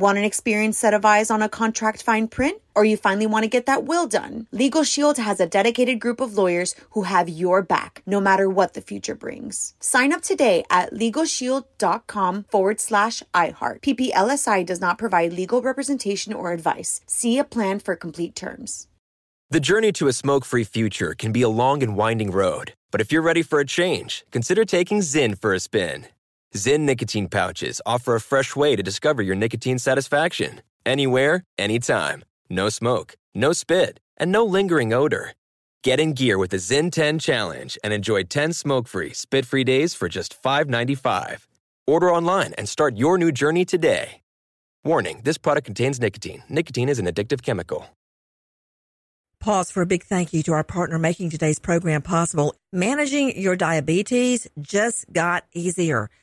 Want an experienced set of eyes on a contract fine print? Or you finally want to get that will done? Legal Shield has a dedicated group of lawyers who have your back, no matter what the future brings. Sign up today at LegalShield.com forward slash iHeart. PPLSI does not provide legal representation or advice. See a plan for complete terms. The journey to a smoke free future can be a long and winding road, but if you're ready for a change, consider taking Zyn for a spin. Zyn nicotine pouches offer a fresh way to discover your nicotine satisfaction. Anywhere, anytime. No smoke, no spit, and no lingering odor. Get in gear with the Zyn 10 Challenge and enjoy 10 smoke free, spit free days for just $5.95. Order online and start your new journey today. Warning this product contains nicotine. Nicotine is an addictive chemical. Pause for a big thank you to our partner making today's program possible. Managing your diabetes just got easier.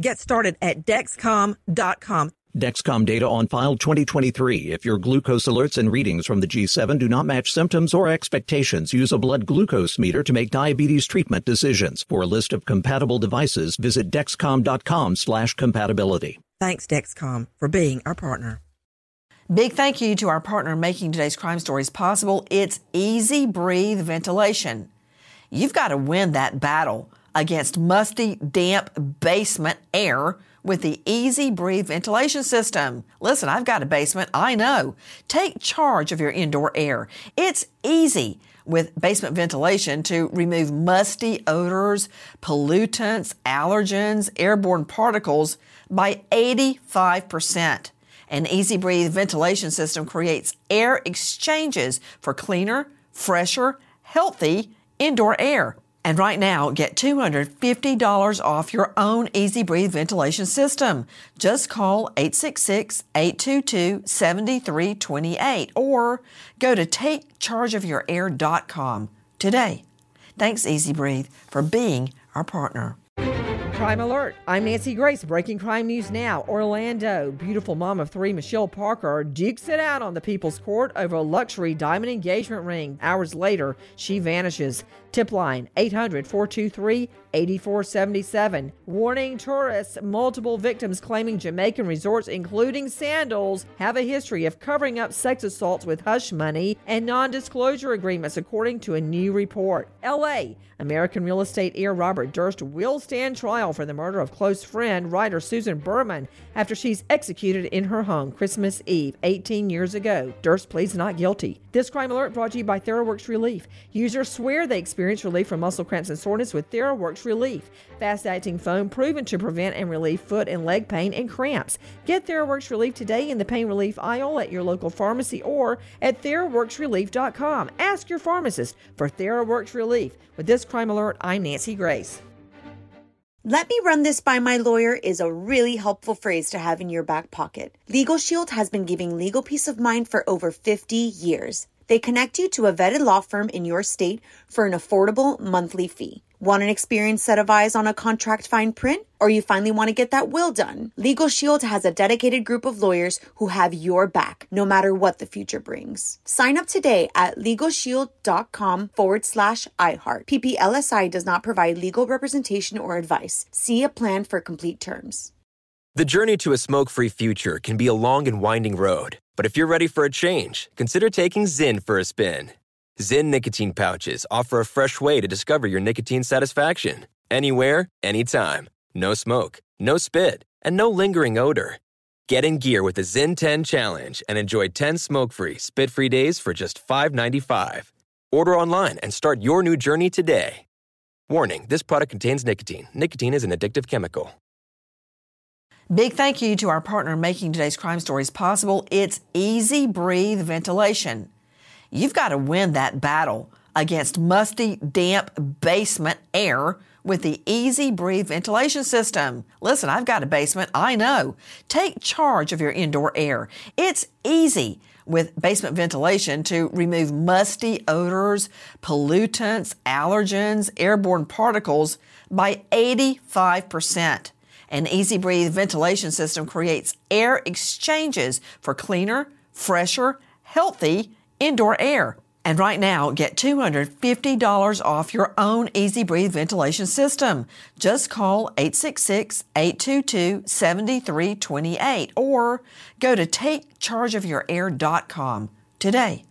Get started at Dexcom.com. Dexcom data on file 2023. If your glucose alerts and readings from the G7 do not match symptoms or expectations, use a blood glucose meter to make diabetes treatment decisions. For a list of compatible devices, visit dexcom.com slash compatibility. Thanks, Dexcom, for being our partner. Big thank you to our partner making today's crime stories possible. It's Easy Breathe Ventilation. You've got to win that battle against musty, damp basement air with the Easy Breathe ventilation system. Listen, I've got a basement, I know. Take charge of your indoor air. It's easy with basement ventilation to remove musty odors, pollutants, allergens, airborne particles by 85%. An Easy Breathe ventilation system creates air exchanges for cleaner, fresher, healthy indoor air. And right now, get $250 off your own Easy Breathe ventilation system. Just call 866-822-7328 or go to takechargeofyourair.com today. Thanks Easy Breathe for being our partner. Crime Alert. I'm Nancy Grace. Breaking crime news now. Orlando. Beautiful mom of three, Michelle Parker, dukes it out on the People's Court over a luxury diamond engagement ring. Hours later, she vanishes. Tip line 800 423 8477. Warning tourists multiple victims claiming Jamaican resorts, including Sandals, have a history of covering up sex assaults with hush money and non disclosure agreements, according to a new report. LA. American real estate heir Robert Durst will stand trial for the murder of close friend writer Susan Berman after she's executed in her home Christmas Eve 18 years ago. Durst pleads not guilty. This crime alert brought to you by TheraWorks Relief. Users swear they experience relief from muscle cramps and soreness with TheraWorks Relief. Fast acting foam proven to prevent and relieve foot and leg pain and cramps. Get TheraWorks Relief today in the pain relief aisle at your local pharmacy or at TheraWorksRelief.com. Ask your pharmacist for TheraWorks Relief. With this crime alert, I'm Nancy Grace. Let me run this by my lawyer is a really helpful phrase to have in your back pocket. Legal Shield has been giving legal peace of mind for over 50 years. They connect you to a vetted law firm in your state for an affordable monthly fee. Want an experienced set of eyes on a contract fine print? Or you finally want to get that will done? Legal Shield has a dedicated group of lawyers who have your back, no matter what the future brings. Sign up today at LegalShield.com forward slash iHeart. PPLSI does not provide legal representation or advice. See a plan for complete terms. The journey to a smoke free future can be a long and winding road, but if you're ready for a change, consider taking Zyn for a spin. Zyn nicotine pouches offer a fresh way to discover your nicotine satisfaction. Anywhere, anytime. No smoke, no spit, and no lingering odor. Get in gear with the Zyn 10 Challenge and enjoy 10 smoke free, spit free days for just $5.95. Order online and start your new journey today. Warning this product contains nicotine. Nicotine is an addictive chemical. Big thank you to our partner making today's crime stories possible. It's Easy Breathe Ventilation. You've got to win that battle against musty, damp basement air with the Easy Breathe ventilation system. Listen, I've got a basement, I know. Take charge of your indoor air. It's easy with basement ventilation to remove musty odors, pollutants, allergens, airborne particles by 85%. An Easy Breathe ventilation system creates air exchanges for cleaner, fresher, healthy indoor air. And right now, get $250 off your own Easy Breathe ventilation system. Just call 866-822-7328 or go to takechargeofyourair.com today.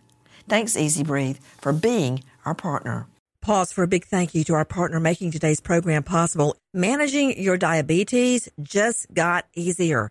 Thanks, Easy Breathe, for being our partner. Pause for a big thank you to our partner making today's program possible. Managing your diabetes just got easier.